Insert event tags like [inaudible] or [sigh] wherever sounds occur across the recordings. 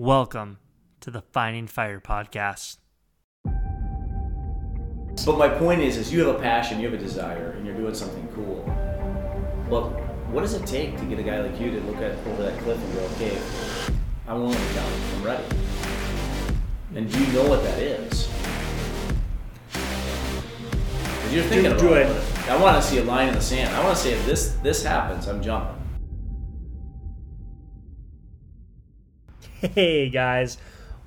Welcome to the Finding Fire podcast. But my point is, is you have a passion, you have a desire, and you're doing something cool. Well, what does it take to get a guy like you to look at over that cliff and go, okay, I'm willing to jump, I'm ready. And do you know what that is? 'Cause you're thinking Do- about do it. it. I want to see a line in the sand. I want to say if this this happens, I'm jumping. Hey guys,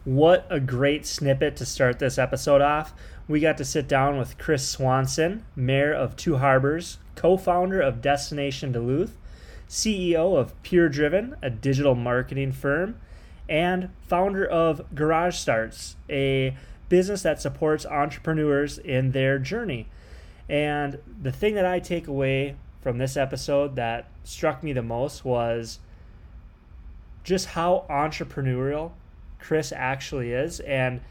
what a great snippet to start this episode off. We got to sit down with Chris Swanson, Mayor of Two Harbors, co founder of Destination Duluth, CEO of Pure Driven, a digital marketing firm, and founder of Garage Starts, a business that supports entrepreneurs in their journey. And the thing that I take away from this episode that struck me the most was just how entrepreneurial Chris actually is and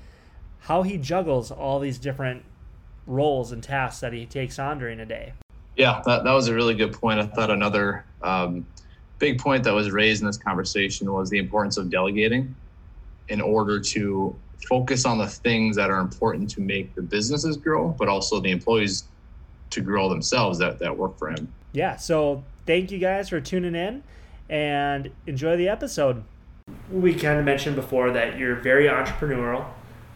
how he juggles all these different roles and tasks that he takes on during a day. Yeah, that, that was a really good point. I thought another um, big point that was raised in this conversation was the importance of delegating in order to focus on the things that are important to make the businesses grow, but also the employees to grow themselves that, that work for him. Yeah, so thank you guys for tuning in and enjoy the episode. We kind of mentioned before that you're very entrepreneurial,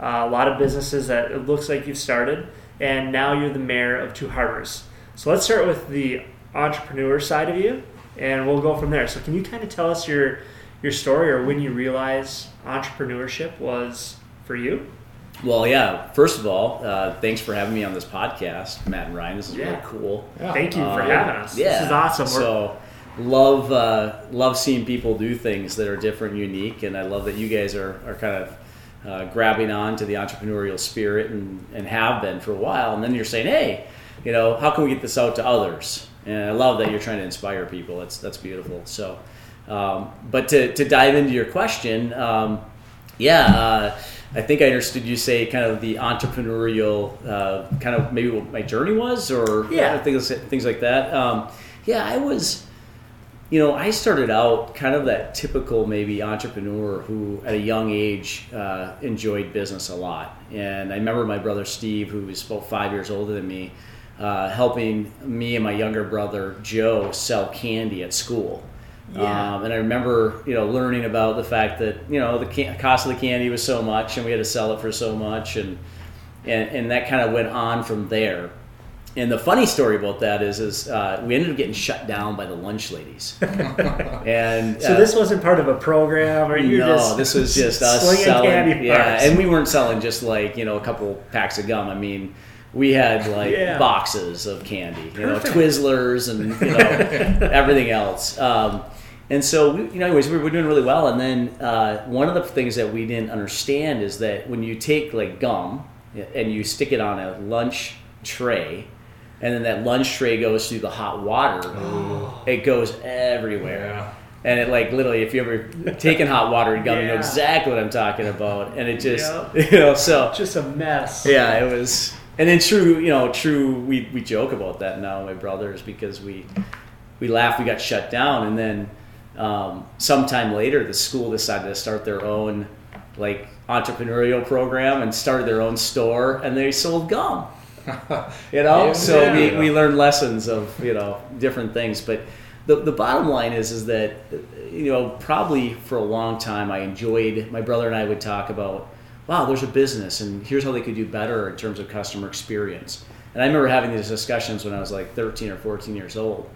uh, a lot of businesses that it looks like you've started, and now you're the mayor of Two Harbors. So let's start with the entrepreneur side of you, and we'll go from there. So can you kind of tell us your your story or when you realized entrepreneurship was for you? Well, yeah. First of all, uh, thanks for having me on this podcast, Matt and Ryan. This is Yeah. really cool. Thank you for Um, having us. Yeah, This is awesome. We're- So, love uh, love seeing people do things that are different, unique, and I love that you guys are are kind of uh, grabbing on to the entrepreneurial spirit and and have been for a while. And then you're saying, hey, you know, how can we get this out to others? And I love that you're trying to inspire people. That's that's beautiful. So, um, but to to dive into your question. Um, yeah, uh, I think I understood you say kind of the entrepreneurial, uh, kind of maybe what my journey was, or Yeah. things things like that. Um, yeah, I was, you know, I started out kind of that typical maybe entrepreneur who at a young age uh, enjoyed business a lot, and I remember my brother Steve, who was about five years older than me, uh, helping me and my younger brother Joe sell candy at school. Yeah. Um, and I remember, you know, learning about the fact that you know the can- cost of the candy was so much, and we had to sell it for so much, and and, and that kind of went on from there. And the funny story about that is, is uh, we ended up getting shut down by the lunch ladies. [laughs] and So uh, this wasn't part of a program, or you no, just this was [laughs] just us selling. candy yeah, and we weren't selling just like you know a couple packs of gum. I mean, we had [laughs] like Yeah. boxes of candy, you know, Twizzlers and you know everything else. Um, and so, we, you know, anyways, we were doing really well. And then uh, one of the things that we didn't understand is that when you take like gum and you stick it on a lunch tray, and then that lunch tray goes through the hot water, it goes everywhere. And it like literally, if you ever taken hot water and gum, you know exactly what I'm talking about. And it just, Yeah. [laughs] you know, so just a mess. yeah, it was. And then true, you know, true. We, we joke about that now, my brothers, because we we laugh. We got shut down, and then um, sometime later, the school decided to start their own like entrepreneurial program and started their own store, and they sold gum. [laughs] You know, Yeah. so Yeah. we, we learned lessons of you know different things, but the, the bottom line is is that you know probably for a long time I enjoyed my brother and I would talk about wow there's a business and here's how they could do better in terms of customer experience and I remember having these discussions when I was like 13 or 14 years old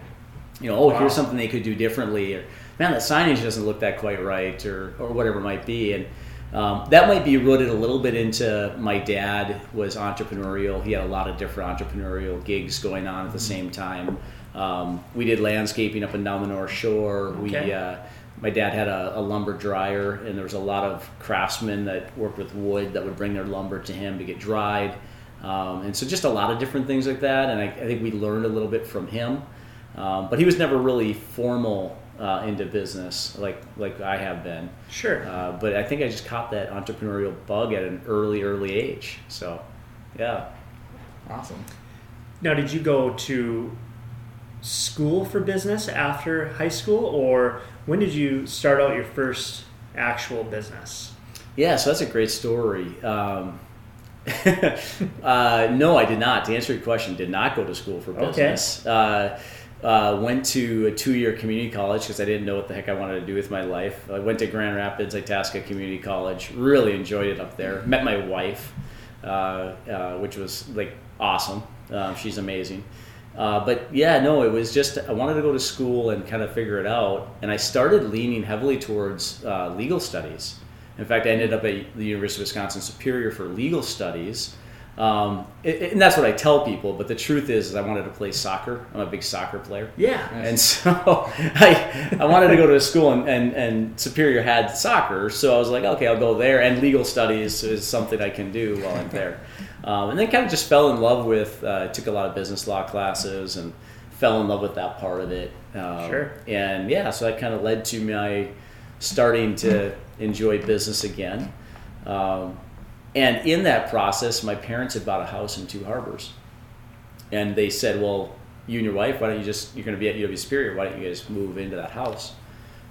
you know oh Wow. here's something they could do differently or man that signage doesn't look that quite right or, or whatever it might be and um, that might be rooted a little bit into my dad was entrepreneurial. He had a lot of different entrepreneurial gigs going on at the same time. Um, we did landscaping up and down the north shore. We uh, my dad had a, a lumber dryer and there was a lot of craftsmen that worked with wood that would bring their lumber to him to get dried. Um, and so just a lot of different things like that and I, I think we learned a little bit from him. Um, but he was never really formal uh, into business like like I have been Sure. uh, but I think I just caught that entrepreneurial bug at an early, early age. So, yeah. Awesome. Now, did you go to school for business after high school, or when did you start out your first actual business? Yeah, so that's a great story. Um, [laughs] uh, no, I did not. To answer your question, did not go to school for business. Okay. Uh, uh, went to a two-year community college because I didn't know what the heck I wanted to do with my life. I went to Grand Rapids, Itasca Community College. Really enjoyed it up there. Met my wife, uh, uh, which was like awesome. Uh, she's amazing. Uh, but yeah, no, it was just I wanted to go to school and kind of figure it out, and I started leaning heavily towards uh, legal studies. In fact, I ended up at the University of Wisconsin Superior for legal studies. Um, it, and that's what I tell people, but the truth is, is, I wanted to play soccer. I'm a big soccer player. Yeah. And [laughs] so I, I wanted to go to a school, and, and, and Superior had soccer. So I was like, okay, I'll go there. And legal studies is something I can do while I'm there. [laughs] Um, and then kind of just fell in love with, uh, took a lot of business law classes and fell in love with that part of it. Um, sure. And yeah, so that kind of led to my starting to enjoy business again. Um, and in that process, my parents had bought a house in Two Harbors. And they said, well, you and your wife, why don't you just, you're going to be at UW Superior, why don't you guys move into that house?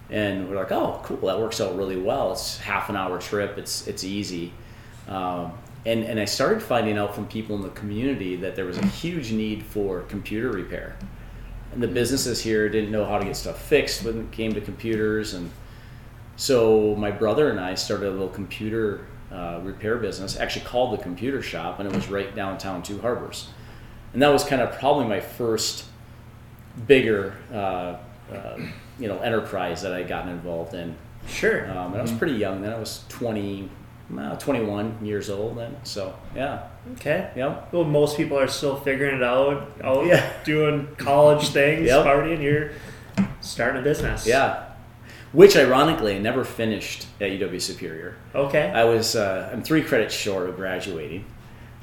And we're like, oh, cool, that works out really well. It's half an hour trip, it's, it's easy. Um, and, and I started finding out from people in the community that there was a huge need for computer repair. And the businesses here didn't know how to get stuff fixed when it came to computers. And so my brother and I started a little computer uh, repair business, actually called the computer shop, and it was right downtown Two Harbors. And that was kind of probably my first bigger, uh, uh, you know, enterprise that I gotten involved in. Sure. Um, and I was pretty young then. I was 20, 21 years old then. So, yeah. Okay. Yep. Well, most people are still figuring it out, out yeah. doing college [laughs] things, yep. partying. You're starting a business. Yeah which ironically I never finished at UW Superior. Okay. I was uh, I'm three credits short of graduating.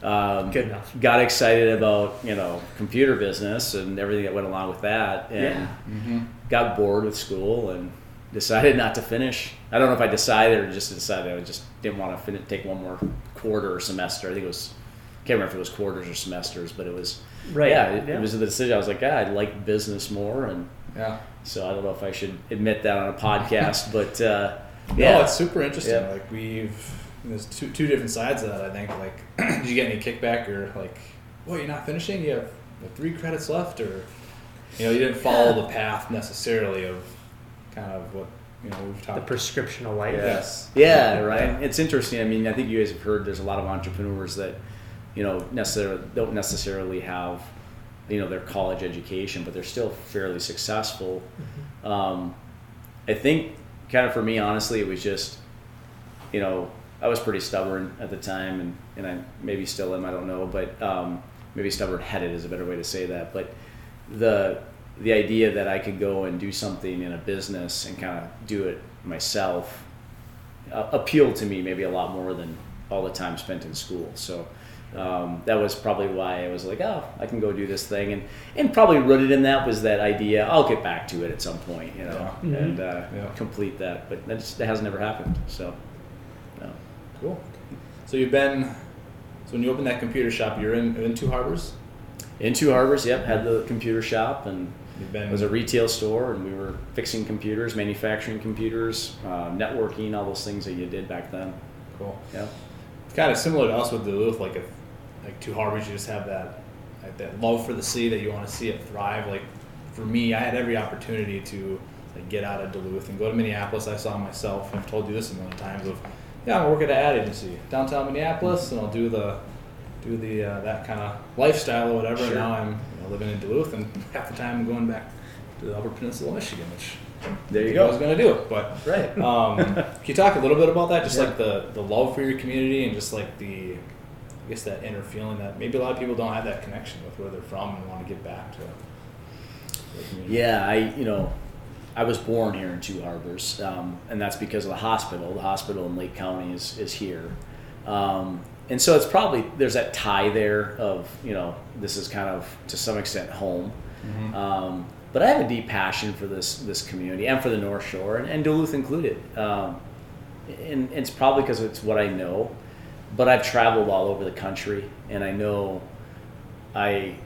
Um, Good enough. Got excited about you know computer business and everything that went along with that, and yeah. mm-hmm. got bored with school and decided not to finish. I don't know if I decided or just decided I just didn't want to finish, take one more quarter or semester. I think it was can't remember if it was quarters or semesters, but it was right. Yeah, it, yeah. it was the decision. I was like, yeah, I like business more, and yeah. So I don't know if I should admit that on a podcast, [laughs] but uh, yeah, no, it's super interesting. Yeah. Like we've there's two two different sides of that. I think like, [clears throat] did you get any kickback or like, well, you're not finishing? You have three credits left, or you know, you didn't follow the path necessarily of kind of what you know we've talked the prescription of life. Yes. Yeah, right. It's interesting. I mean, I think you guys have heard there's a lot of entrepreneurs that you know necessarily don't necessarily have you know their college education, but they're still fairly successful. Mm-hmm. Um, I think kind of for me, honestly, it was just you know I was pretty stubborn at the time, and and I maybe still am. I don't know, but um, maybe stubborn headed is a better way to say that. But the the idea that I could go and do something in a business and kind of do it myself uh, appealed to me maybe a lot more than all the time spent in school. So um, that was probably why I was like, oh, I can go do this thing, and and probably rooted in that was that idea. I'll get back to it at some point, you know, yeah. mm-hmm. and uh, yeah. complete that. But that has never happened. So, no. Cool. So you've been. So when you opened that computer shop, you're in in Two Harbors. In Two Harbors, yep. Had the computer shop and. You've been, it was a retail store, and we were fixing computers, manufacturing computers, uh, networking, all those things that you did back then. Cool. Yeah. It's kind of similar to us with Duluth. Like if like two harbors, you just have that like that love for the sea that you want to see it thrive. Like for me, I had every opportunity to like get out of Duluth and go to Minneapolis. I saw myself. I've told you this a million times. Of yeah, I'm working at an ad agency downtown Minneapolis, and I'll do the do the uh, that kind of lifestyle or whatever. Sure. Now I'm you know, living in Duluth, and [laughs] half the time I'm going back to the Upper Peninsula, of Michigan, which there you go. I was going to do, it, but right. Um, [laughs] can you talk a little bit about that? Just yeah. like the the love for your community and just like the I guess that inner feeling that maybe a lot of people don't have that connection with where they're from and want to get back to. Yeah, I you know, I was born here in Two Harbors, um, and that's because of the hospital. The hospital in Lake County is is here, um, and so it's probably there's that tie there of you know this is kind of to some extent home. Mm-hmm. Um, but I have a deep passion for this this community and for the North Shore and, and Duluth included. Um, and, and, it's probably because it's what I know but I've traveled all over the country, and I know I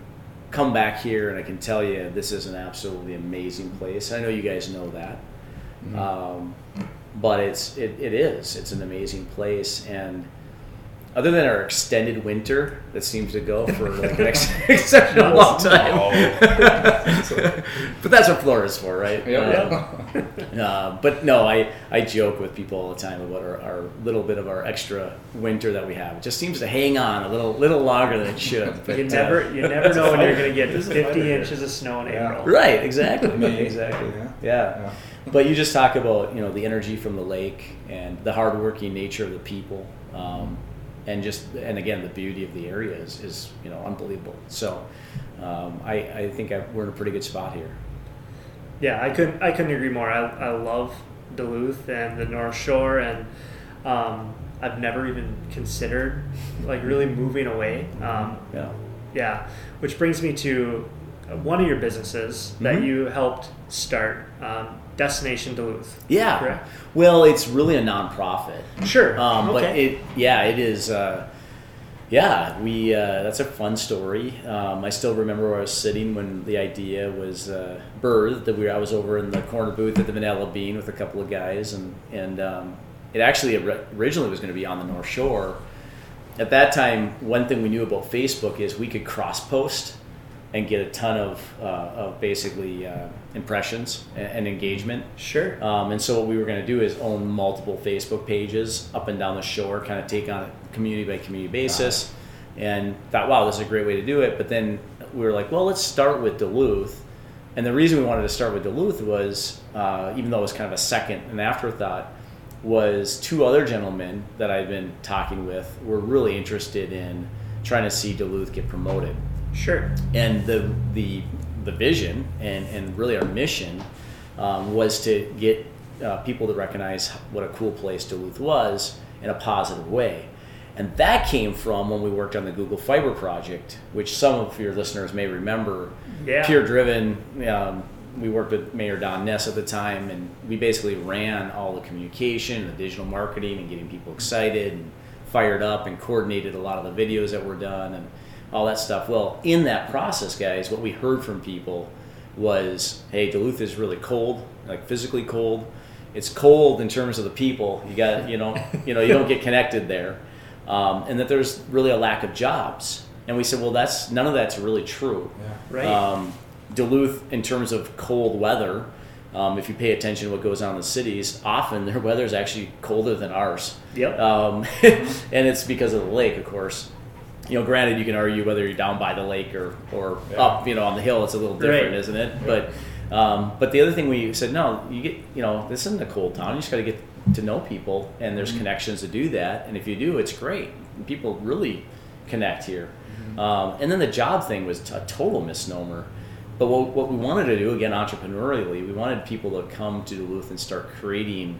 come back here and I can tell you this is an absolutely amazing place. I know you guys know that. Mm-hmm. Um, but it's it, it is it's an amazing place and other than our extended winter that seems to go for like an ex- [laughs] [laughs] exceptional long time [laughs] but that's what Florida's for right Yep. Uh, uh, but no I, I joke with people all the time about our, our little bit of our extra winter that we have it just seems to hang on a little little longer than it should but You uh, never, you never know when you're going to get 50 inches of snow in Yeah. April. right exactly Me. exactly Yeah. yeah. Yeah. But you just talk about you know the energy from the lake and the hardworking nature of the people, um, and just and again the beauty of the area is, is you know unbelievable. So um, I, I think I, we're in a pretty good spot here. Yeah, I couldn't, I couldn't agree more. I, I love Duluth and the North Shore, and um, I've never even considered like really moving away. Um, Yeah. Yeah, which brings me to one of your businesses that Mhm. you helped start, um, Destination Duluth. Yeah. Correct. Well, it's really a nonprofit. Sure. Um, But it, yeah, it is. Uh, yeah, we. Uh, that's a fun story. Um, I still remember where I was sitting when the idea was uh, birthed. That we, I was over in the corner booth at the Vanilla Bean with a couple of guys, and and um, it actually originally was going to be on the North Shore. At that time, one thing we knew about Facebook is we could cross post and get a ton of, uh, of basically uh, impressions and, and engagement. sure. Um, and so what we were going to do is own multiple Facebook pages up and down the shore, kind of take on a community by community basis, and thought, wow, this is a great way to do it. But then we were like, well, let's start with Duluth. And the reason we wanted to start with Duluth was, uh, even though it was kind of a second, an afterthought, was two other gentlemen that I'd been talking with were really interested in trying to see Duluth get promoted Sure. and the the the vision and and really our mission um, was to get uh, people to recognize what a cool place Duluth was in a positive way. And that came from when we worked on the Google Fiber project, which some of your listeners may remember. Yeah. Pure Driven. Um, we worked with Mayor Don Ness at the time, and we basically ran all the communication, the digital marketing, and getting people excited and fired up, and coordinated a lot of the videos that were done and all that stuff. Well, in that process, guys, what we heard from people was, "Hey, Duluth is really cold, like physically cold. It's cold in terms of the people. You got, you know, [laughs] you know, you don't get connected there, um, and that there's really a lack of jobs." And we said, "Well, that's none of that's really true." Yeah. Right. Um, Duluth, in terms of cold weather, um, if you pay attention to what goes on in the cities, often their weather is actually colder than ours. Yep. Um, [laughs] and it's because of the lake, of course. You know, granted, you can argue whether you're down by the lake or, or Yeah. up, you know, on the hill. It's a little different, Right. isn't it? But um, but the other thing we said, no, you get, you know, this isn't a cold town. You just got to get to know people, and there's connections to do that. And if you do, it's great. And people really connect here. Um, and then the job thing was a total misnomer. But what, what we wanted to do, again, entrepreneurially, we wanted people to come to Duluth and start creating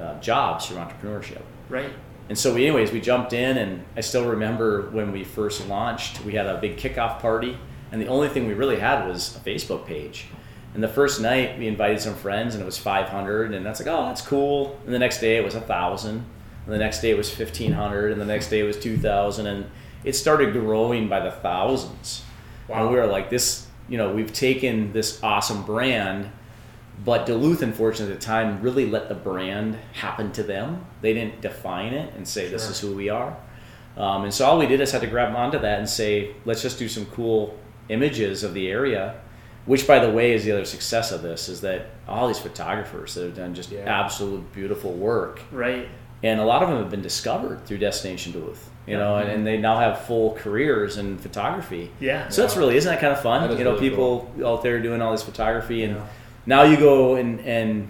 uh, jobs through entrepreneurship. right. And so, we, anyways, we jumped in, and I still remember when we first launched, we had a big kickoff party, and the only thing we really had was a Facebook page. And the first night, we invited some friends, and it was 500, and that's like, oh, that's cool. And the next day, it was 1,000, and the next day, it was 1,500, and the next day, it was 2,000, and it started growing by the thousands. Wow. And we were like, this, you know, we've taken this awesome brand but Duluth, unfortunately, at the time, really let the brand happen to them. They didn't define it and say, this Sure. is who we are. Um, and so all we did is had to grab onto that and say, let's just do some cool images of the area. Which, by the way, is the other success of this is that all these photographers that have done just Yeah. absolute beautiful work, Right. and a lot of them have been discovered through Destination Duluth. You know, and, and they now have full careers in photography. Yeah. So that's really isn't that kind of fun? That you know, really people out there doing all this photography, and Yeah. Now you go and and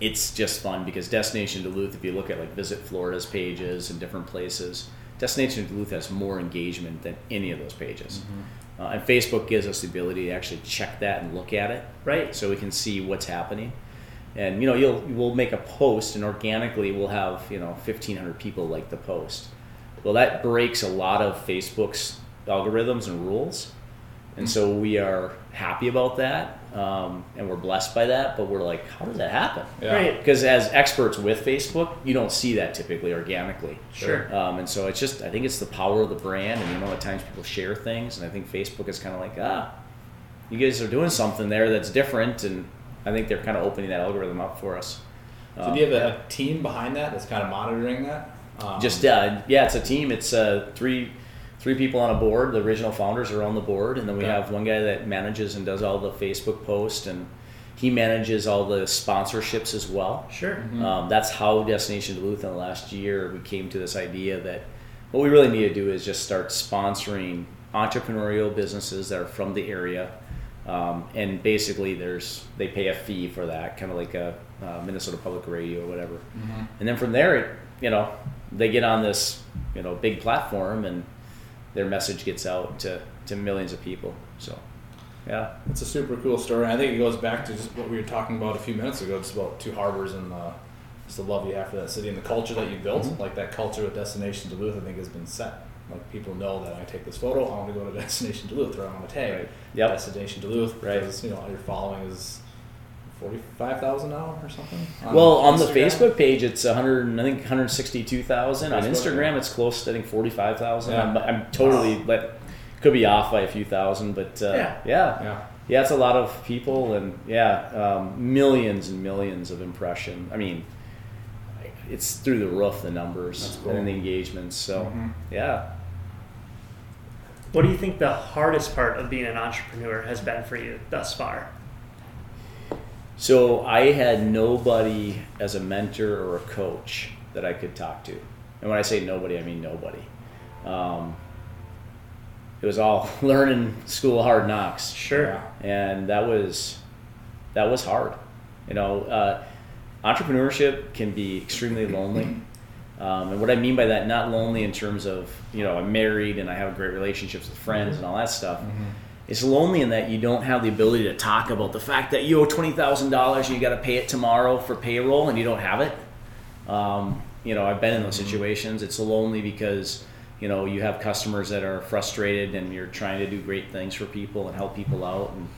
it's just fun because Destination Duluth. If you look at like Visit Florida's pages and different places, Destination Duluth has more engagement than any of those pages. Uh, and Facebook gives us the ability to actually check that and look at it, Right. so we can see what's happening. And you know, you'll we'll make a post, and organically we'll have you know 1,500 people like the post. Well, that breaks a lot of Facebook's algorithms and rules, and so we are happy about that, um, and we're blessed by that. But we're like, how does that happen? Yeah. Right. Because as experts with Facebook, you don't see that typically organically. Sure. Um, and so it's just, I think it's the power of the brand, and you know, at times people share things, and I think Facebook is kind of like, ah, you guys are doing something there that's different, and I think they're kind of opening that algorithm up for us. So do you have a, a team behind that that's kind of monitoring that? Um, Just uh, yeah, it's a team. It's uh, three three people on a board. The original founders are on the board, and then we Okay. have one guy that manages and does all the Facebook posts, and he manages all the sponsorships as well. Sure. Um, that's how Destination Duluth in the last year we came to this idea that what we really need to do is just start sponsoring entrepreneurial businesses that are from the area, um, and basically there's they pay a fee for that, kind of like a uh, Minnesota Public Radio or whatever, and then from there, it, you know, they get on this you know big platform and their message gets out to, to millions of people. So, yeah. It's a super cool story. I think it goes back to just what we were talking about a few minutes ago, just about two harbors and the, just the love you have for that city and the culture that you built. Mm-hmm. Like that culture with Destination Duluth, I think has been set. Like people know that I take this photo, I want to go to [laughs] Destination Duluth, or I want to tag Right. Yep. Destination Duluth Right. because you know all your following is forty five thousand now or something. Well, on the Facebook page, it's 100, I think 162,000. On Instagram, yeah. it's close, to, I think 45,000. Yeah. I'm, I'm totally, but could be off by a few thousand, but uh, Yeah. yeah. Yeah. Yeah, it's a lot of people, and yeah, um, millions and millions of impression. I mean, it's through the roof the numbers cool. and the engagements. So Mhm. yeah, What do you think the hardest part of being an entrepreneur has been for you thus far? So I had nobody as a mentor or a coach that I could talk to, and when I say nobody, I mean nobody. Um, it was all [laughs] learning school hard knocks, Sure. And that was that was hard. You know, uh, entrepreneurship can be extremely lonely. Um, and what I mean by that, not lonely in terms of you know I'm married and I have great relationships with friends and all that stuff. It's lonely in that you don't have the ability to talk about the fact that you owe twenty thousand dollars and you got to pay it tomorrow for payroll and you don't have it. Um, you know, I've been in those situations. It's lonely because you know you have customers that are frustrated and you're trying to do great things for people and help people out and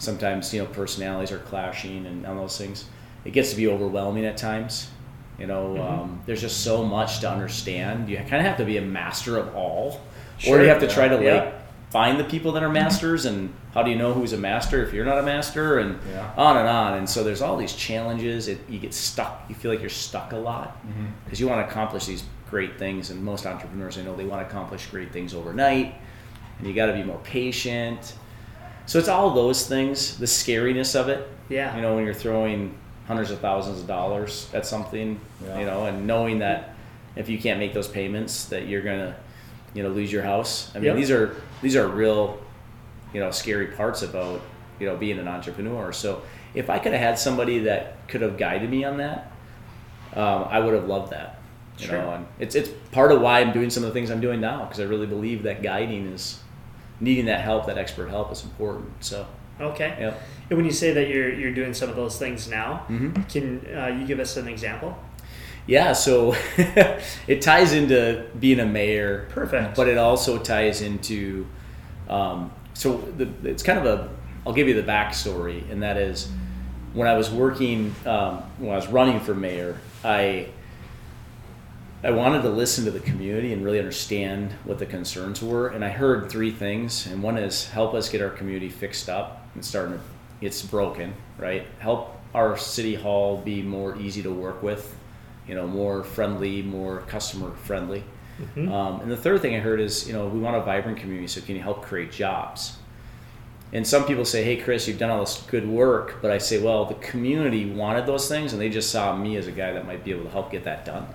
sometimes you know personalities are clashing and all those things. It gets to be overwhelming at times. You know, um, there's just so much to understand. You kind of have to be a master of all, or you have to try to Yeah. like find the people that are masters. And how do you know who's a master if you're not a master? And Yeah. on and on. And so there's all these challenges. It, you get stuck. You feel like you're stuck a lot mm-hmm. because you want to accomplish these great things. And most entrepreneurs, I know, they want to accomplish great things overnight. And you got to be more patient. So it's all those things. The scariness of it. Yeah. You know, when you're throwing hundreds of thousands of dollars at something, Yeah. you know, and knowing that if you can't make those payments, that you're gonna, you know, lose your house. I mean, Yep. these are these are real, you know, scary parts about you know being an entrepreneur. So if I could have had somebody that could have guided me on that, um, I would have loved that. You Sure. know, and it's it's part of why I'm doing some of the things I'm doing now because I really believe that guiding is needing that help, that expert help is important. So Okay. yeah. And when you say that you're you're doing some of those things now, Mhm. can uh, you give us an example? Yeah, so [laughs] it ties into being a mayor, Perfect. but it also ties into. Um, so the, it's kind of a. I'll give you the backstory, and that is, when I was working, um, when I was running for mayor, I. I wanted to listen to the community and really understand what the concerns were, and I heard three things. And one is help us get our community fixed up and starting to, it's broken, right? Help our city hall be more easy to work with, you know, more friendly, more customer friendly. Mhm. Um, and the third thing I heard is, you know, we want a vibrant community, so can you help create jobs? And some people say, hey, Chris, you've done all this good work. But I say, well, the community wanted those things, and they just saw me as a guy that might be able to help get that done.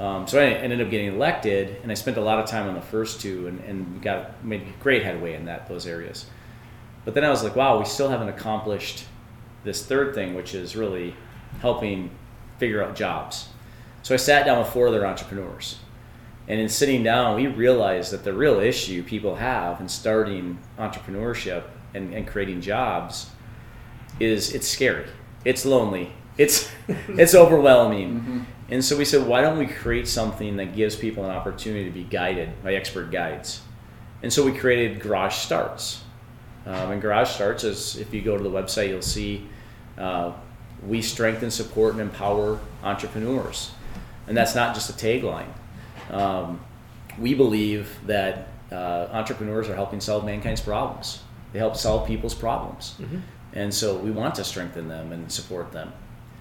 Um, so I ended up getting elected, and I spent a lot of time on the first two, and, and got made great headway in that those areas. But then I was like, wow, we still haven't accomplished this third thing, which is really helping figure out jobs. So I sat down with four other entrepreneurs. And in sitting down, we realized that the real issue people have in starting entrepreneurship and, and creating jobs is it's scary. It's lonely. It's [laughs] it's overwhelming. And so we said, why don't we create something that gives people an opportunity to be guided by expert guides? And so we created Garage Starts. Um, and Garage Starts is, if you go to the website, you'll see uh, we strengthen, support, and empower entrepreneurs. And that's not just a tagline. Um, we believe that uh, entrepreneurs are helping solve mankind's problems. They help solve people's problems. And so we want to strengthen them and support them.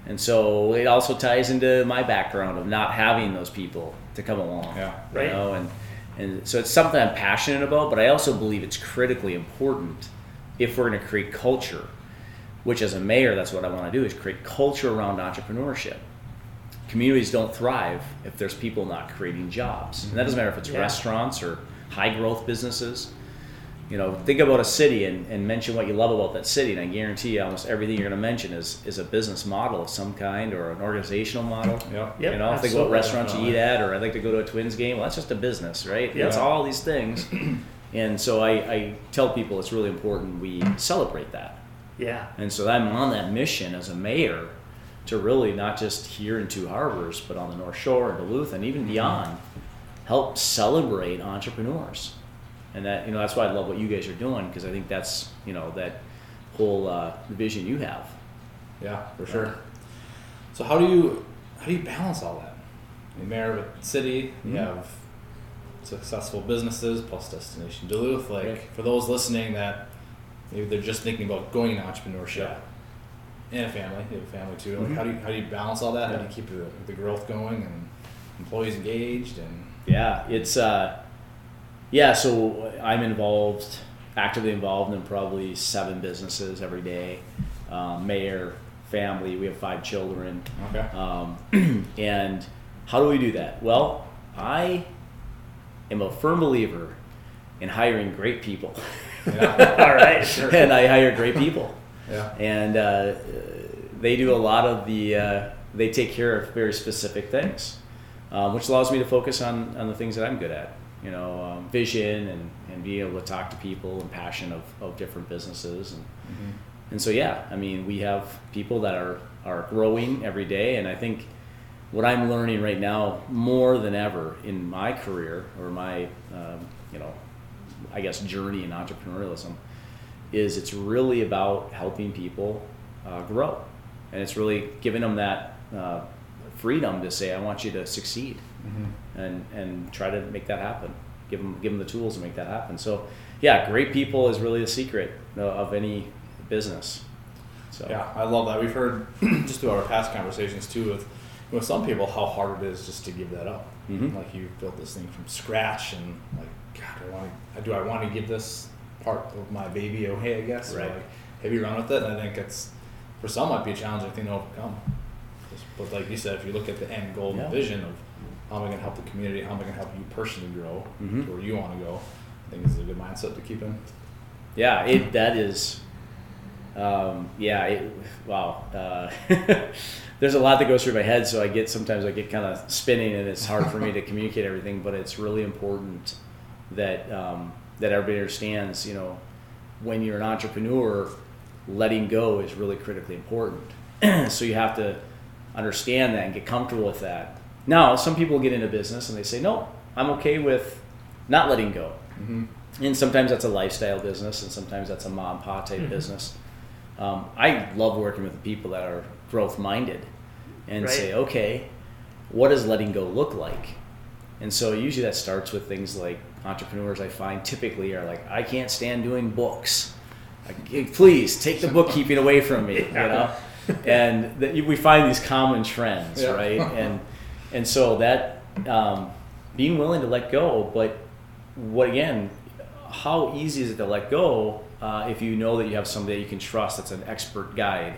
And so it also ties into my background of not having those people to come along. Yeah. You Right. know, and and so it's something I'm passionate about, but I also believe it's critically important if we're going to create culture, which as a mayor, that's what I want to do is create culture around entrepreneurship. Communities don't thrive if there's people not creating jobs. And that doesn't matter if it's Yeah. restaurants or high growth businesses. You know, think about a city and, and mention what you love about that city, and I guarantee you almost everything you're going to mention is, is a business model of some kind or an organizational model. Yep. Yep, you know, think about restaurants you eat at, or I'd like to go to a Twins game. Well, that's just a business, right? Yeah. It's all these things. [clears throat] and so I, I tell people it's really important we celebrate that. Yeah. And so I'm on that mission as a mayor to really not just here in Two Harbors, but on the North Shore and Duluth and even beyond, help celebrate entrepreneurs. And that you know that's why I love what you guys are doing because I think that's you know that whole uh, vision you have. Yeah, for sure. So how do you how do you balance all that? You're mayor of a city, you Mhm. have successful businesses plus Destination Duluth. Like Right. for those listening that maybe they're just thinking about going into entrepreneurship and a family, you have a family too. Like Mhm. how do you how do you balance all that? How do you keep the, the growth going and employees engaged and Yeah, it's uh, yeah. So I'm involved, actively involved in probably seven businesses every day. Um, mayor, family. We have five children. okay. Um, [clears throat] and how do we do that? Well, I am a firm believer in hiring great people, Yeah. [laughs] All right. [laughs] and I hire great people, yeah. and uh, they do a lot of the. Uh, they take care of very specific things, um, which allows me to focus on on the things that I'm good at. You know, um, vision and and being able to talk to people and passion of of different businesses and. Mhm. And so, yeah, I mean, we have people that are, are growing every day. And I think what I'm learning right now more than ever in my career or my, um, you know, I guess journey in entrepreneurialism is it's really about helping people uh, grow. And it's really giving them that uh, freedom to say, I want you to succeed Mhm. and, and try to make that happen. Give them, give them the tools to make that happen. So, yeah, great people is really the secret of any business. So, Yeah, I love that. We've heard [clears throat] just through our past conversations too with with some people how hard it is just to give that up. Mhm. Like you built this thing from scratch, and like, God, I want to. Do I want to give this part of my baby away? I guess. Right. Like, have you run with it? And I think it's for some might be a challenging thing to overcome. Just- But like you said, if you look at the end goal and Yeah. the vision of how am I going to help the community, how am I going to help you personally grow Mhm. to where you want to go, I think this is a good mindset to keep in. yeah, it that is, um, yeah, it, wow. Uh, [laughs] there's a lot that goes through my head, so I get sometimes I get kind of spinning, and it's hard for me to [laughs] communicate everything. But it's really important that um, that everybody understands. You know, when you're an entrepreneur, letting go is really critically important. [clears throat] so you have to understand that and get comfortable with that. Now, some people get into business and they say, "No, I'm okay with not letting go." Mm-hmm. And sometimes that's a lifestyle business, and sometimes that's a mom and pop type Mhm. business. Um, I love working with the people that are growth minded and Right. say, okay, what does letting go look like? And so usually that starts with things like entrepreneurs I find typically are like, I can't stand doing books. Like, please take the bookkeeping away from me, you know? And that we find these common trends, Yeah. right? And and so that um, being willing to let go, but what again? How easy is it to let go uh, if you know that you have somebody that you can trust that's an expert guide?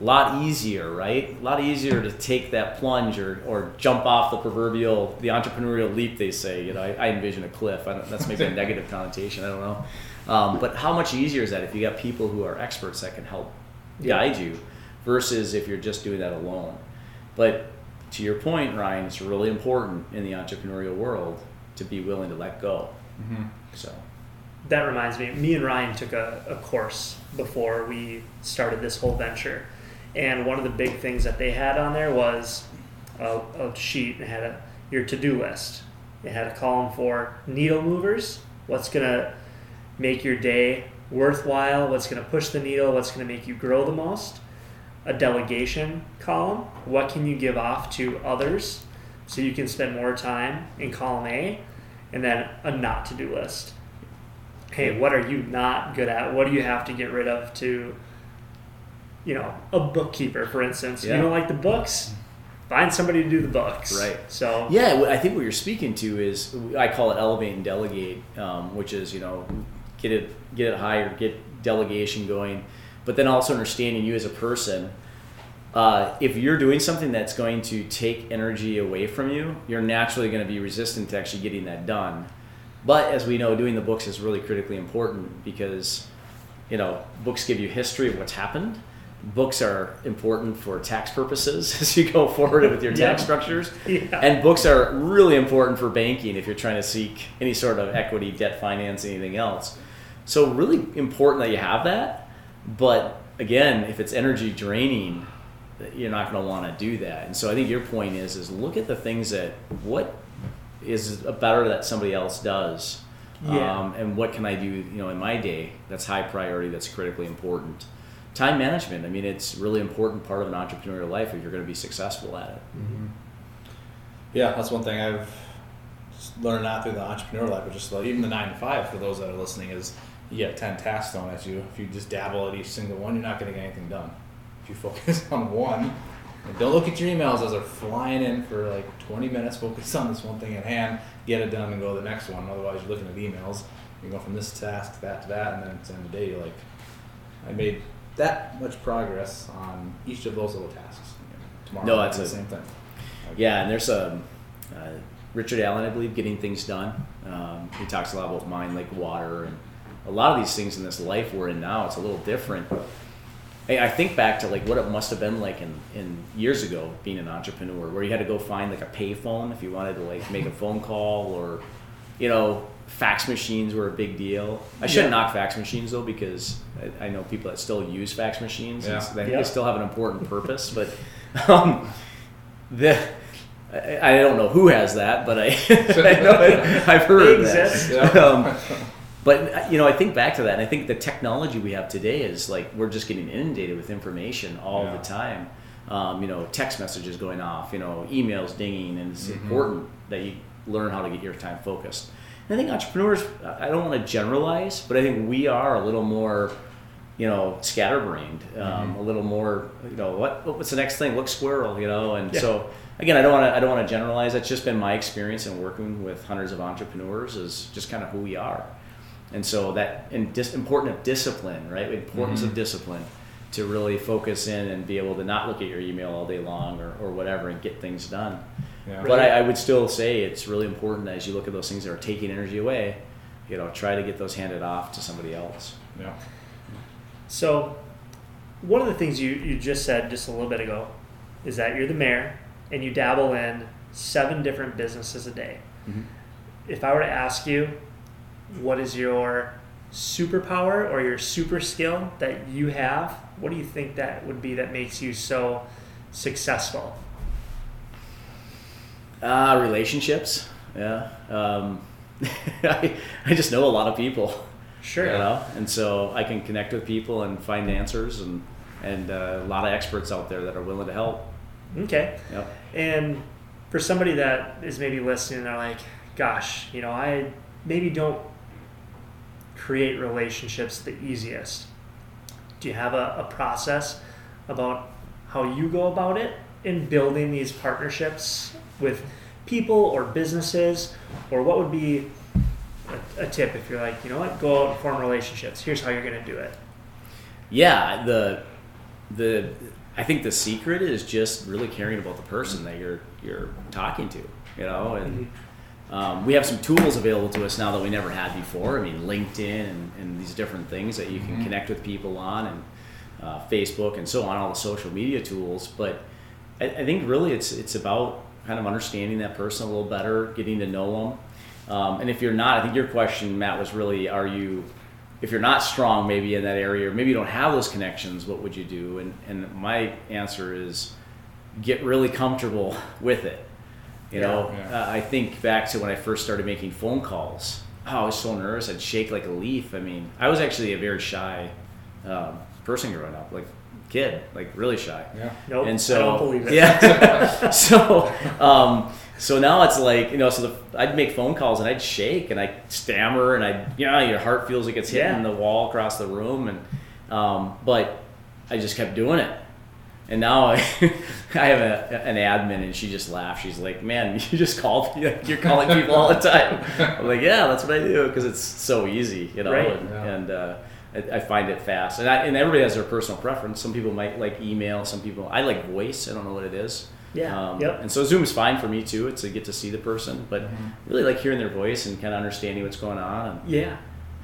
A lot easier, right? A lot easier to take that plunge or, or jump off the proverbial, the entrepreneurial leap. They say, you know, I, I envision a cliff. I don't, that's maybe a negative connotation. I don't know, um, but how much easier is that if you got people who are experts that can help Yeah. guide you, versus if you're just doing that alone. But to your point, Ryan, it's really important in the entrepreneurial world to be willing to let go. Mm-hmm. So, That reminds me, me and Ryan took a, a course before we started this whole venture. And one of the big things that they had on there was a, a sheet that had a, your to do list. It had a column for needle movers, what's to make your day worthwhile, what's to push the needle, what's to make you grow the most. A delegation column, what can you give off to others so you can spend more time in column A. And then a not to do list hey, what are you not good at? What do you have to get rid of to you know, a bookkeeper, for instance. Yeah. You don't like the books, find somebody to do the books. Right. So Yeah, I think what you're speaking to is I call it elevate and delegate, um, which is you know get it get it higher, get delegation going, but then also understanding you as a person. Uh, if you're doing something that's going to take energy away from you, you're naturally going to be resistant to actually getting that done. But as we know, doing the books is really critically important because you know books give you history of what's happened. Books are important for tax purposes [laughs] as you go forward with your tax [laughs] Yeah. structures. Yeah. And books are really important for banking if you're trying to seek any sort of equity, debt finance, anything else. So really important that you have that. But again, if it's energy draining, you're not going to want to do that. And so I think your point is is look at the things that what is better that somebody else does. Yeah. Um, and what can I do, you know, in my day that's high priority, that's critically important. Time management. I mean, it's really important part of an entrepreneurial life if you're going to be successful at it. Mm-hmm. Yeah, that's one thing I've learned not through the entrepreneurial life, but just like even the nine to five for those that are listening is you get ten tasks thrown at you. If you just dabble at each single one, you're not going to get anything done. If you focus [laughs] on one, and don't look at your emails as they're flying in for like 20 minutes. Focus on this one thing at hand, get it done, and go to the next one. Otherwise, you're looking at emails. You go from this task to that to that, and then at the end of the day, you're like, I made that much progress on each of those little tasks. Tomorrow, No, that's the same thing. Yeah, and there's a uh, Richard Allen, I believe, getting things done. Um, he talks a lot about mind like water, and a lot of these things in this life we're in now. It's a little different. I I think back to like what it must have been like in, in years ago being an entrepreneur, where you had to go find like a payphone if you wanted to like make a phone call, or you know, fax machines were a big deal. I shouldn't Yeah. knock fax machines though because I, I know people that still use fax machines. Yeah. so they, Yeah. they still have an important purpose, but um, the I, I don't know who has that, but I, [laughs] I know it, I've heard that. [laughs] Um, but you know, I think back to that, and I think the technology we have today is like we're just getting inundated with information all the time. Um, you know, text messages going off, you know, emails dinging, and it's Mhm. important that you learn how to get your time focused. I think entrepreneurs, I don't want to generalize, but I think we are a little more, you know, scatterbrained, um, Mhm. a little more, you know, what what's the next thing? Look, squirrel, you know, and Yeah. so again, I don't want to I don't want to generalize. That's just been my experience in working with hundreds of entrepreneurs is just kind of who we are, and so that and dis, important of discipline, right? Importance of Mhm. discipline to really focus in and be able to not look at your email all day long or, or whatever and get things done. Yeah. But I, I would still say it's really important as you look at those things that are taking energy away, you know, try to get those handed off to somebody else. yeah. So, one of the things you, you just said just a little bit ago is that you're the mayor and you dabble in seven different businesses a day. Mm-hmm. If I were to ask you, what is your superpower or your super skill that you have? What do you think that would be that makes you so successful? Uh, relationships, yeah. Um, [laughs] I, I just know a lot of people. Sure. You know, and so I can connect with people and find answers, and and uh, a lot of experts out there that are willing to help. Okay. Yep. And for somebody that is maybe listening, they're like, gosh, you know, I maybe don't create relationships the easiest. Do you have a, a process about how you go about it in building these partnerships with people or businesses? Or what would be a, a tip if you're like, you know what, go out and form relationships? Here's how you're going to do it. Yeah, the the I think the secret is just really caring about the person that you're you're talking to, you know, and um, we have some tools available to us now that we never had before. I mean, LinkedIn and, and these different things that you can Mhm. connect with people on, and uh, Facebook and so on, all the social media tools. But I, I think really it's it's about kind of understanding that person a little better, getting to know them. Um, and if you're not, I think your question, Matt, was really, are you if you're not strong maybe in that area or maybe you don't have those connections what would you do and and my answer is get really comfortable [laughs] with it you know Yeah. Uh, i think back to when i first started making phone calls oh, i was so nervous i'd shake like a leaf i mean i was actually a very shy um, person growing up like kid like really shy Yeah. Nope, and so I don't believe it. [laughs] yeah [laughs] so um so now it's like you know so the, i'd make phone calls and i'd shake and i'd stammer and i'd you know your heart feels like it's hitting Yeah. the wall across the room and um but I just kept doing it. And now I, [laughs] I have a, an admin, and she just laughs. She's like, "Man, you just call like you're calling people all the time." I'm like, "Yeah, that's what I do because it's so easy, you know." Right. And, Yeah. and uh, I, I find it fast, and, I, and everybody has their personal preference. Some people might like email. Some people I like voice. I don't know what it is. Yeah. Um, yep. And so Zoom is fine for me too. It's to get to see the person, but Mhm. really like hearing their voice and kind of understanding what's going on, Yeah.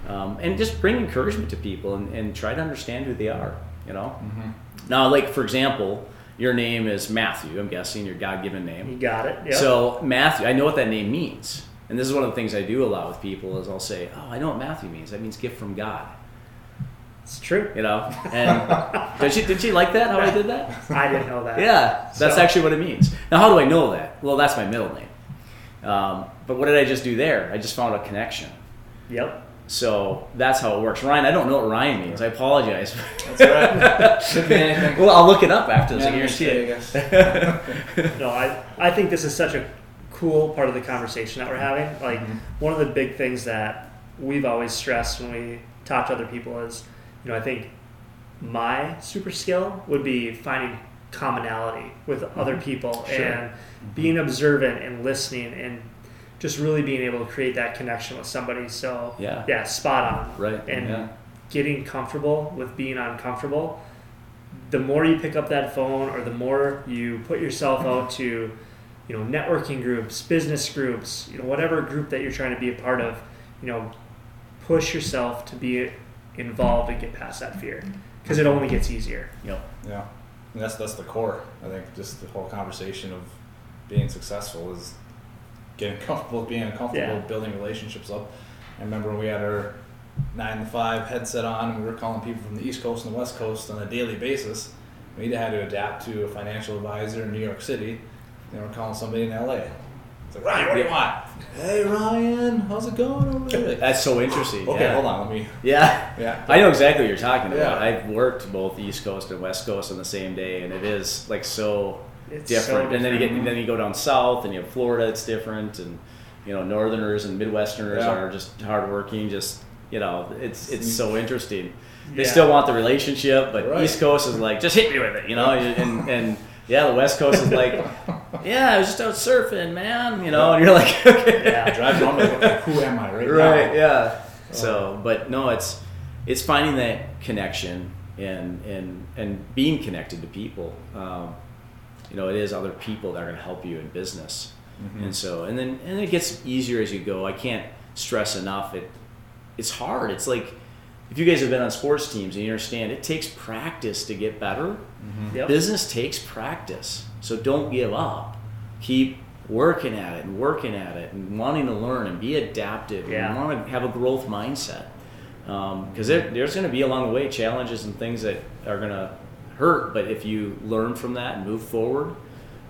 and, um, and just bring encouragement to people and, and try to understand who they are. You know. Mhm. Now, like for example, your name is Matthew. I'm guessing your God-given name. You got it. Yep. So Matthew, I know what that name means, and this is one of the things I do a lot with people. Is I'll say, "Oh, I know what Matthew means. That means gift from God." It's true. You know, and [laughs] did she did she like that? How I did that? I didn't know that. Yeah, that's So- actually what it means. Now, how do I know that? Well, that's my middle name. Um, but what did I just do there? I just found a connection. Yep. So that's how it works. Ryan, I don't know what Ryan means. I apologize. That's right. Could be [laughs] well, I'll look it up after this. I Yeah, guarantee I it. guess. [laughs] No, I, I think this is such a cool part of the conversation that we're having. Like, Mhm. one of the big things that we've always stressed when we talk to other people is, you know, I think my super skill would be finding commonality with mm-hmm. other people Sure. and mm-hmm. being observant and listening and just really being able to create that connection with somebody. So, Yeah. yeah, spot on. Right. And yeah. getting comfortable with being uncomfortable, the more you pick up that phone or the more you put yourself out to, you know, networking groups, business groups, you know, whatever group that you're trying to be a part of, you know, push yourself to be involved and get past that fear because it only gets easier. Yep. Yeah, and that's that's the core. I think just the whole conversation of being successful is getting comfortable, being uncomfortable, Yeah. building relationships up. I remember when we had our nine to five headset on, and we were calling people from the East Coast and the West Coast on a daily basis. We had to adapt to a financial advisor in New York City. And we're calling somebody in LA. It's like Ryan, what do you want? Hey Ryan, how's it going over there? [laughs] That's so interesting. okay, yeah. hold on, let me. Yeah. Yeah, I know exactly what you're talking about. Yeah. I've worked both East Coast and West Coast on the same day, and it is like so It's different. so and then you get different. then you go down south, and you have Florida. It's different, and you know Northerners and Midwesterners Yeah. are just hardworking. Just you know, it's it's mm. so interesting. They Yeah. still want the relationship, but Right. East Coast is like just hit me with it, you know. and and yeah, the West Coast is like, [laughs] yeah, I was just out surfing, man, you know. And you're like, [laughs] okay, Yeah. drive around like, who am I right, right now? yeah so but no it's it's finding that connection and and and being connected to people um, you know it is other people that are going to help you in business Mhm. and so and then and it gets easier as you go i can't stress enough it it's hard it's like if you guys have been on sports teams and you understand it takes practice to get better Yep. business takes practice so don't give up keep working at it and working at it and wanting to learn and be adaptive Yeah. and want to have a growth mindset because there, there's going to be along the way challenges and things that are going to hurt but if you learn from that and move forward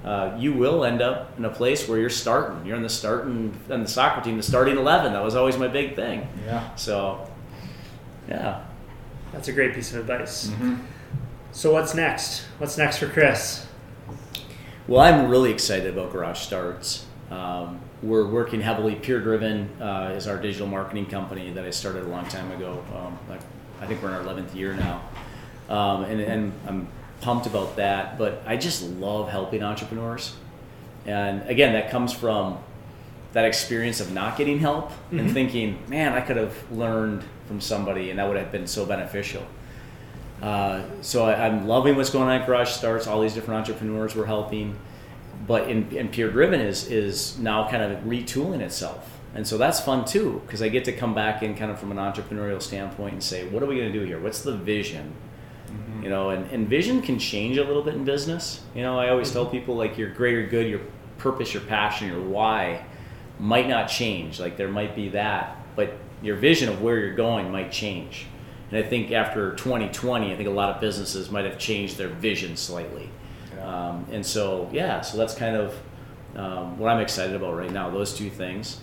uh, you will end up in a place where you're starting you're in the starting on the soccer team the starting 11 that was always my big thing Yeah. so yeah That's a great piece of advice. Mm-hmm. So what's next? What's next for Chris? Well, I'm really excited about Garage Starts. Um, we're working heavily. Pure Driven uh, is our digital marketing company that I started a long time ago. Um, like, I think we're in our 11th year now, um, and, and I'm pumped about that. But I just love helping entrepreneurs, and again, that comes from that experience of not getting help and Mhm. thinking, man, I could have learned from somebody, and that would have been so beneficial. Uh, so I, I'm loving what's going on at Garage Starts. All these different entrepreneurs we're helping, but in, in Pure Driven is is now kind of retooling itself, and so that's fun too because I get to come back in kind of from an entrepreneurial standpoint and say, what are we going to do here? What's the vision? You know, and, and vision can change a little bit in business. You know, I always tell people like your greater good, your purpose, your passion, your why might not change. Like there might be that, but your vision of where you're going might change. And I think after 2020, I think a lot of businesses might have changed their vision slightly. Yeah. Um, and so, yeah, so that's kind of um, what I'm excited about right now. Those two things.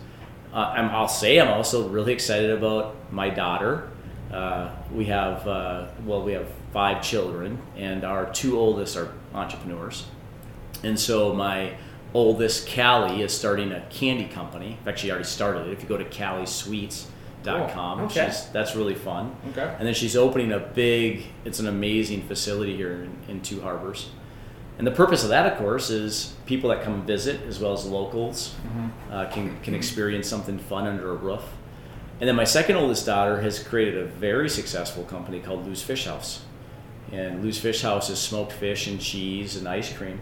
Uh, I'm, I'll say I'm also really excited about my daughter. Uh, we have uh, well, we have five children, and our two oldest are entrepreneurs. And so my oldest, Callie, is starting a candy company. In fact, she already started it. If you go to Callie Sweets, com. Cool. Okay. She's, that's really fun. Okay. And then she's opening a big, it's an amazing facility here in, in Two Harbors. And the purpose of that, of course, is people that come visit as well as locals uh, can, can experience something fun under a roof. And then my second oldest daughter has created a very successful company called Lou's Fish House. And Lou's Fish House is smoked fish and cheese and ice cream.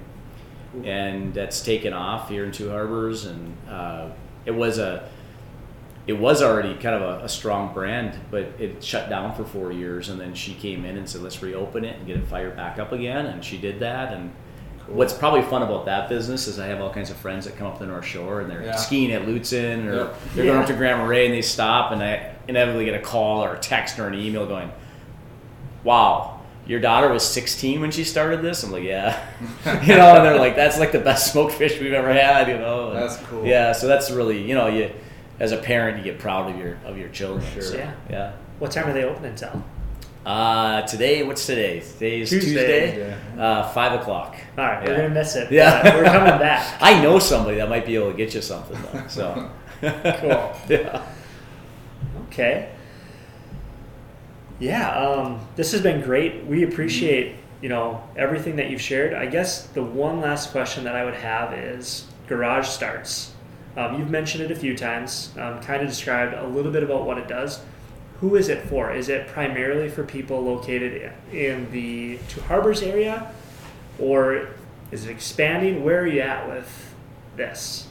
And that's taken off here in Two Harbors. And uh, it was a, it was already kind of a, a strong brand, but it shut down for four years. And then she came in and said, let's reopen it and get it fired back up again. And she did that. And what's probably fun about that business is I have all kinds of friends that come up the North Shore and they're Yeah. skiing at Lutzen or Yep. they're going up to Grand Marais and they stop and I inevitably get a call or a text or an email going, wow, your daughter was 16 when she started this? I'm like, yeah. [laughs] you know, and they're like, that's like the best smoked fish we've ever had, you know. And That's cool. Yeah, so that's really, you know, you as a parent, you get proud of your of your children. Sure. So, Yeah. Yeah. What time are they open until? Uh, today, what's today? Today's Tuesday. Tuesday. Uh, five o'clock. All right, we're gonna miss it. Yeah. but we're coming back. [laughs] I know somebody that might be able to get you something though. So [laughs] Cool. [laughs] Yeah. Okay. Yeah, um, this has been great. We appreciate you know everything that you've shared. I guess the one last question that I would have is garage starts. Um, you've mentioned it a few times. Um, kind of described a little bit about what it does. Who is it for? Is it primarily for people located in the Two Harbors area, or is it expanding? Where are you at with this?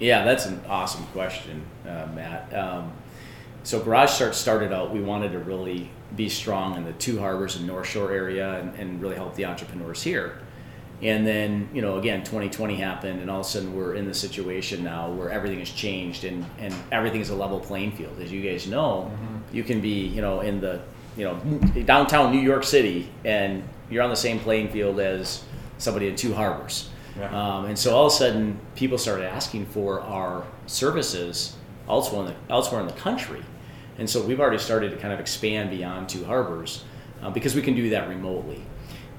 Yeah, that's an awesome question, uh, Matt. Um, so Garage Start started out, we wanted to really be strong in the Two Harbors and North Shore area and, and really help the entrepreneurs here. And then, you know, again, 2020 happened, and all of a sudden we're in the situation now where everything has changed and, and everything is a level playing field. As you guys know, you can be, you know, in the, you know, downtown New York City, and you're on the same playing field as somebody in Two Harbors. Yeah. Um, and so all of a sudden, people started asking for our services elsewhere in the, elsewhere in the country. And so we've already started to kind of expand beyond Two Harbors uh, because we can do that remotely.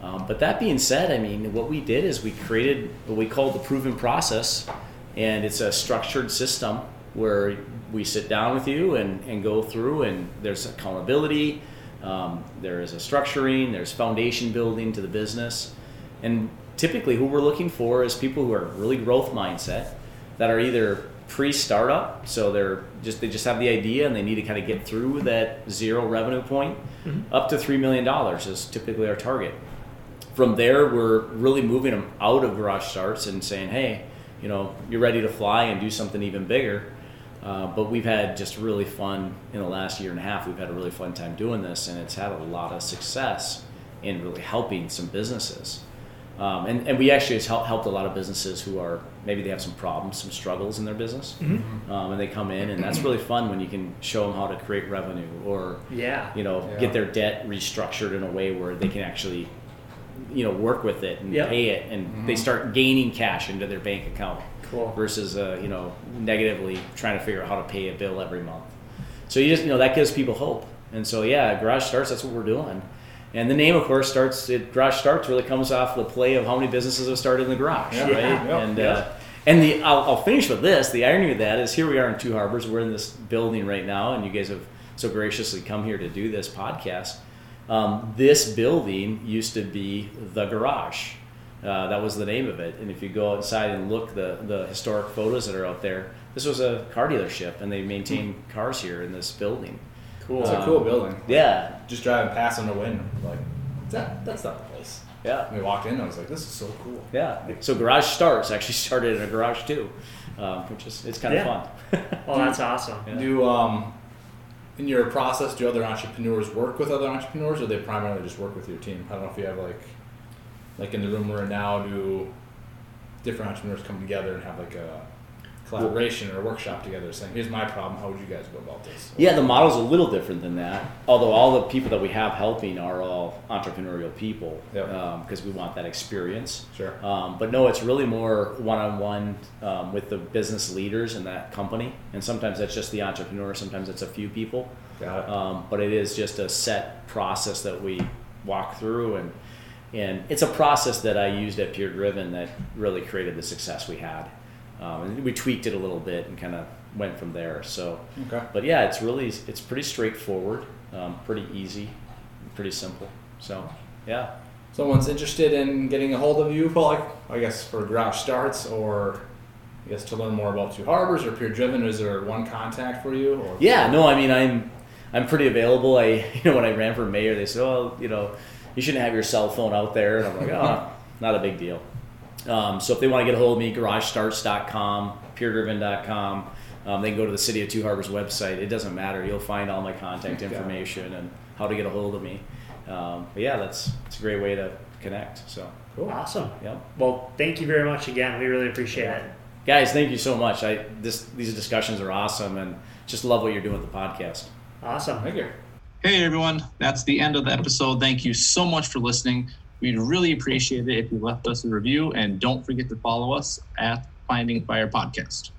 Um, but that being said, I mean, what we did is we created what we call the proven process, and it's a structured system where we sit down with you and, and go through, and there's accountability, um, there is a structuring, there's foundation building to the business. And typically, who we're looking for is people who are really growth mindset that are either pre-startup, so they're just they just have the idea and they need to kind of get through that zero revenue point, up to three million dollars is typically our target. From there, we're really moving them out of garage starts and saying, hey, you know, you're ready to fly and do something even bigger. Uh, but we've had just really fun in the last year and a half. We've had a really fun time doing this, and it's had a lot of success in really helping some businesses. Um, and, and we actually has helped, helped a lot of businesses who are maybe they have some problems, some struggles in their business, um, and they come in, and that's really fun when you can show them how to create revenue or Yeah. you know Yeah. get their debt restructured in a way where they can actually you know work with it and Yep. pay it, and they start gaining cash into their bank account Cool. versus uh, you know negatively trying to figure out how to pay a bill every month. So you just you know that gives people hope, and so yeah, garage starts. That's what we're doing. And the name, of course, starts. It, garage starts really comes off the play of how many businesses have started in the garage, Yeah. right? Yeah. And Yeah. uh, and the I'll, I'll finish with this. The irony of that is here we are in Two Harbors. We're in this building right now, and you guys have so graciously come here to do this podcast. Um, this building used to be the garage. Uh, that was the name of it. And if you go outside and look the the historic photos that are out there, this was a car dealership, and they maintain cars here in this building. Cool. It's a Um, cool building. Yeah, Just driving past on the wind, like that. That's not the place. yeah. And we walked in, I was like, "This is so cool." Yeah. So Garage Starts actually started in a garage too, um, which is it's kind of Yeah. fun. Well, that's [laughs] awesome. Yeah. Do um, in your process, do other entrepreneurs work with other entrepreneurs, or they primarily just work with your team? I don't know if you have like, like in the room we're in now, do different entrepreneurs come together and have like a collaboration or a workshop together, saying, "Here's my problem. How would you guys go about this?" Yeah, the model's a little different than that. Although all the people that we have helping are all entrepreneurial people, Yep. because we want that experience. Sure. Um, but no, it's really more one-on-one um, with the business leaders in that company, and sometimes that's just the entrepreneur. Sometimes it's a few people. Got it. Um, but it is just a set process that we walk through, and and it's a process that I used at Pure Driven that really created the success we had. Um, and we tweaked it a little bit and kind of went from there. So, Okay. but yeah, it's really it's pretty straightforward, um, pretty easy, pretty simple. So yeah, Someone's interested in getting a hold of you, Paul, like, I guess for garage starts or I guess to learn more about Two Harbors or Pure Driven, is there one contact for you? Or yeah. No, I mean I'm I'm pretty available. I [laughs] you know when I ran for mayor, they said, oh, you know, you shouldn't have your cell phone out there, and I'm like, oh, not a big deal. Um, so if they want to get a hold of me, garagestarts.com, puredriven.com. Um, they can go to the City of Two Harbors website. It doesn't matter. You'll find all my contact information and how to get a hold of me. Um, but yeah, that's it's a great way to connect. So Cool. Awesome. yeah, Well, thank you very much again. We really appreciate it. guys, thank you so much. I this these discussions are awesome, and just love what you're doing with the podcast. Awesome. Thank you. Hey everyone, that's the end of the episode. Thank you so much for listening. We'd really appreciate it if you left us a review and don't forget to follow us at Finding Fire Podcast.